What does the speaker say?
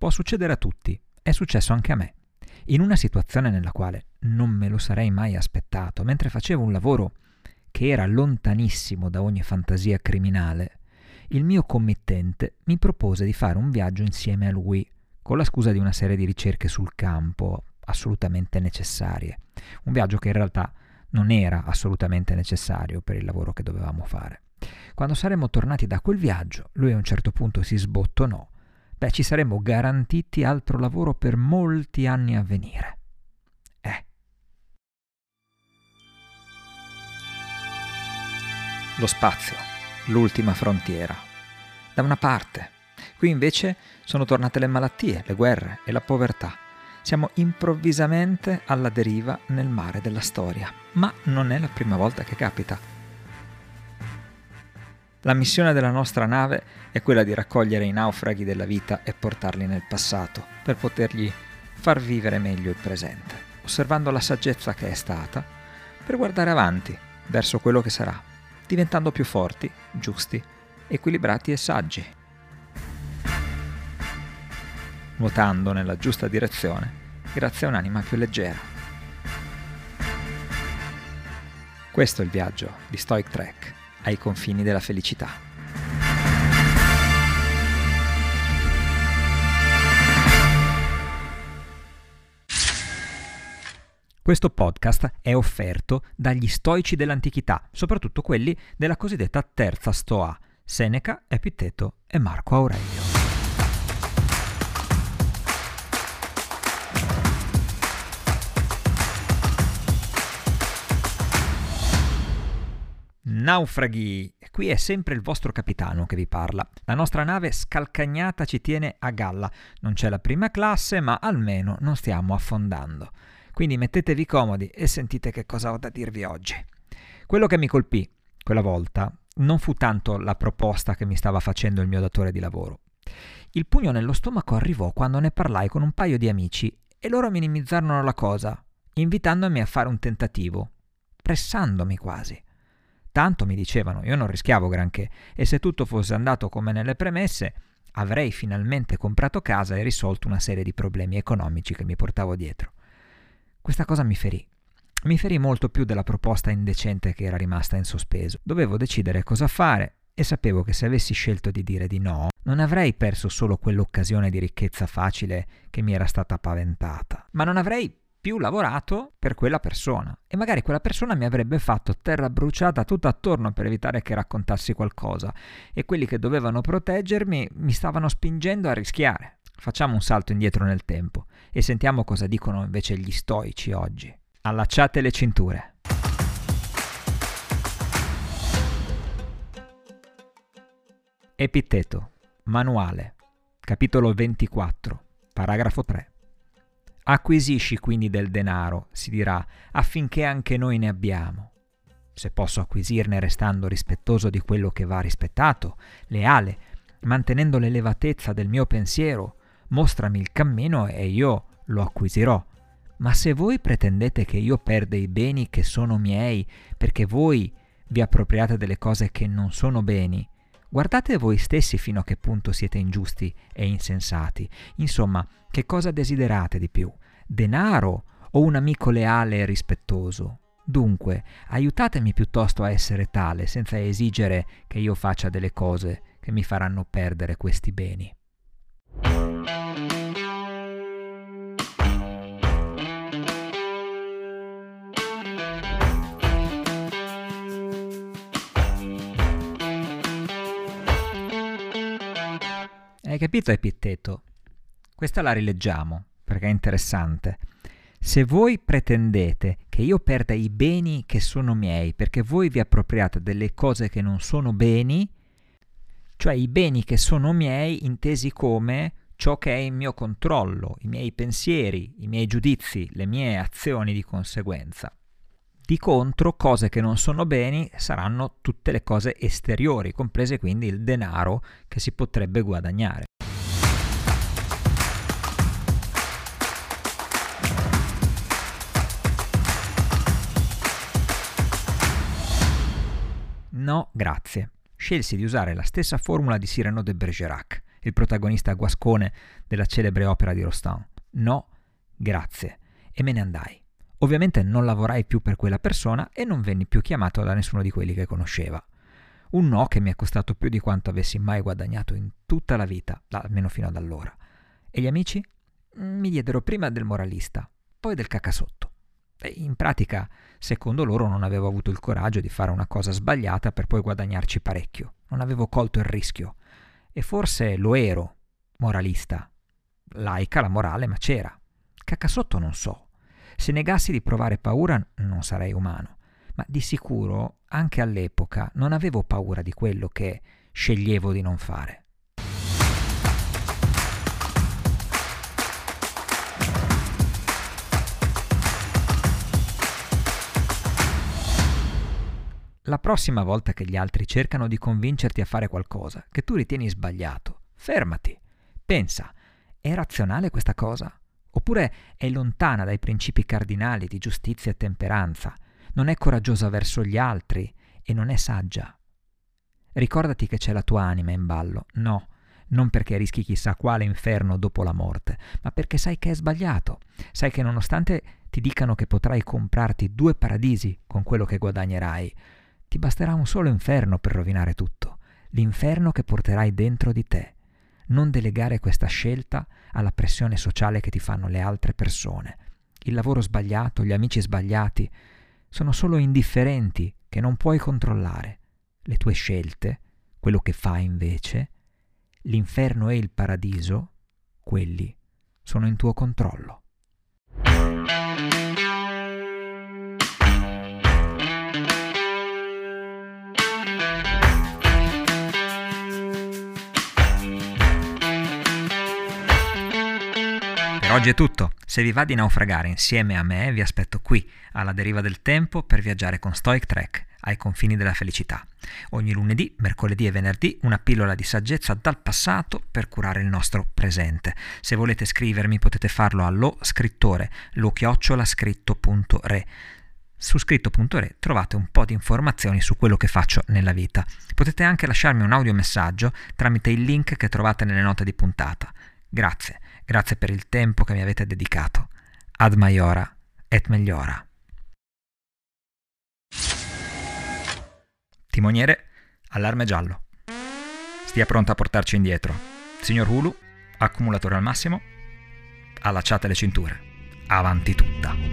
Può succedere a tutti, è successo anche a me. In una situazione nella quale non me lo sarei mai aspettato, mentre facevo un lavoro che era lontanissimo da ogni fantasia criminale, il mio committente mi propose di fare un viaggio insieme a lui, con la scusa di una serie di ricerche sul campo, assolutamente necessarie. Un viaggio che in realtà non era assolutamente necessario per il lavoro che dovevamo fare. Quando saremmo tornati da quel viaggio, lui a un certo punto si sbottonò. Beh, ci saremmo garantiti altro lavoro per molti anni a venire. Eh. Lo spazio, l'ultima frontiera. Da una parte. Qui invece sono tornate le malattie, le guerre e la povertà. Siamo improvvisamente alla deriva nel mare della storia, ma non è la prima volta che capita. La missione della nostra nave è quella di raccogliere i naufraghi della vita e portarli nel passato, per potergli far vivere meglio il presente, osservando la saggezza che è stata, per guardare avanti, verso quello che sarà, diventando più forti, giusti, equilibrati e saggi. Nuotando nella giusta direzione, grazie a un'anima più leggera. Questo è il viaggio di Stoic Trek ai confini della felicità. Questo podcast è offerto dagli stoici dell'antichità, soprattutto quelli della cosiddetta terza stoa, Seneca, Epiteto e Marco Aurelio. Naufraghi! Qui è sempre il vostro capitano che vi parla. La nostra nave scalcagnata ci tiene a galla. Non c'è la prima classe, ma almeno non stiamo affondando. Quindi mettetevi comodi e sentite che cosa ho da dirvi oggi. Quello che mi colpì quella volta non fu tanto la proposta che mi stava facendo il mio datore di lavoro. Il pugno nello stomaco arrivò quando ne parlai con un paio di amici e loro minimizzarono la cosa, invitandomi a fare un tentativo, pressandomi quasi. Tanto mi dicevano, io non rischiavo granché e se tutto fosse andato come nelle premesse, avrei finalmente comprato casa e risolto una serie di problemi economici che mi portavo dietro. Questa cosa mi ferì. Mi ferì molto più della proposta indecente che era rimasta in sospeso. Dovevo decidere cosa fare e sapevo che se avessi scelto di dire di no, non avrei perso solo quell'occasione di ricchezza facile che mi era stata paventata, ma non avrei più lavorato per quella persona e magari quella persona mi avrebbe fatto terra bruciata tutto attorno per evitare che raccontassi qualcosa e quelli che dovevano proteggermi mi stavano spingendo a rischiare. Facciamo un salto indietro nel tempo e sentiamo cosa dicono invece gli stoici oggi. Allacciate le cinture. Epiteto, manuale, capitolo 24, paragrafo 3. Acquisisci quindi del denaro, si dirà, affinché anche noi ne abbiamo. Se posso acquisirne restando rispettoso di quello che va rispettato, leale, mantenendo l'elevatezza del mio pensiero, mostrami il cammino e io lo acquisirò. Ma se voi pretendete che io perda i beni che sono miei, perché voi vi appropriate delle cose che non sono beni, Guardate voi stessi fino a che punto siete ingiusti e insensati. Insomma, che cosa desiderate di più? Denaro o un amico leale e rispettoso? Dunque, aiutatemi piuttosto a essere tale, senza esigere che io faccia delle cose che mi faranno perdere questi beni. Hai capito Epitteto? Questa la rileggiamo perché è interessante. Se voi pretendete che io perda i beni che sono miei perché voi vi appropriate delle cose che non sono beni, cioè i beni che sono miei intesi come ciò che è in mio controllo, i miei pensieri, i miei giudizi, le mie azioni di conseguenza. Di contro, cose che non sono beni saranno tutte le cose esteriori, comprese quindi il denaro che si potrebbe guadagnare. No, grazie. Scelsi di usare la stessa formula di Cyrano de Bergerac il protagonista guascone della celebre opera di Rostand. No, grazie. E me ne andai. Ovviamente non lavorai più per quella persona e non venni più chiamato da nessuno di quelli che conosceva. Un no che mi è costato più di quanto avessi mai guadagnato in tutta la vita, almeno fino ad allora. E gli amici? Mi diedero prima del moralista, poi del cacasotto. E in pratica, secondo loro, non avevo avuto il coraggio di fare una cosa sbagliata per poi guadagnarci parecchio. Non avevo colto il rischio. E forse lo ero, moralista. Laica la morale, ma c'era. Cacasotto non so. Se negassi di provare paura, non sarei umano ma di sicuro anche all'epoca non avevo paura di quello che sceglievo di non fare. La prossima volta che gli altri cercano di convincerti a fare qualcosa che tu ritieni sbagliato, fermati. Pensa, è razionale questa cosa? Oppure è lontana dai principi cardinali di giustizia e temperanza? non è coraggiosa verso gli altri e non è saggia. Ricordati che c'è la tua anima in ballo, no, non perché rischi chissà quale inferno dopo la morte, ma perché sai che è sbagliato, sai che nonostante ti dicano che potrai comprarti due paradisi con quello che guadagnerai, ti basterà un solo inferno per rovinare tutto, l'inferno che porterai dentro di te. Non delegare questa scelta alla pressione sociale che ti fanno le altre persone. Il lavoro sbagliato, gli amici sbagliati, sono solo indifferenti che non puoi controllare. Le tue scelte, quello che fai invece, l'inferno e il paradiso, quelli sono in tuo controllo. Per oggi è tutto. Se vi va di naufragare insieme a me, vi aspetto qui, alla deriva del tempo, per viaggiare con Stoic Trek ai confini della felicità. Ogni lunedì, mercoledì e venerdì una pillola di saggezza dal passato per curare il nostro presente. Se volete scrivermi potete farlo allo scrittore lo-scritto.re. Su scritto.re trovate un po' di informazioni su quello che faccio nella vita. Potete anche lasciarmi un audiomessaggio tramite il link che trovate nelle note di puntata. Grazie, grazie per il tempo che mi avete dedicato. Ad maiora et megliora. Timoniere, allarme giallo. Stia pronto a portarci indietro. Signor Hulu, accumulatore al massimo. Allacciate le cinture. Avanti tutta.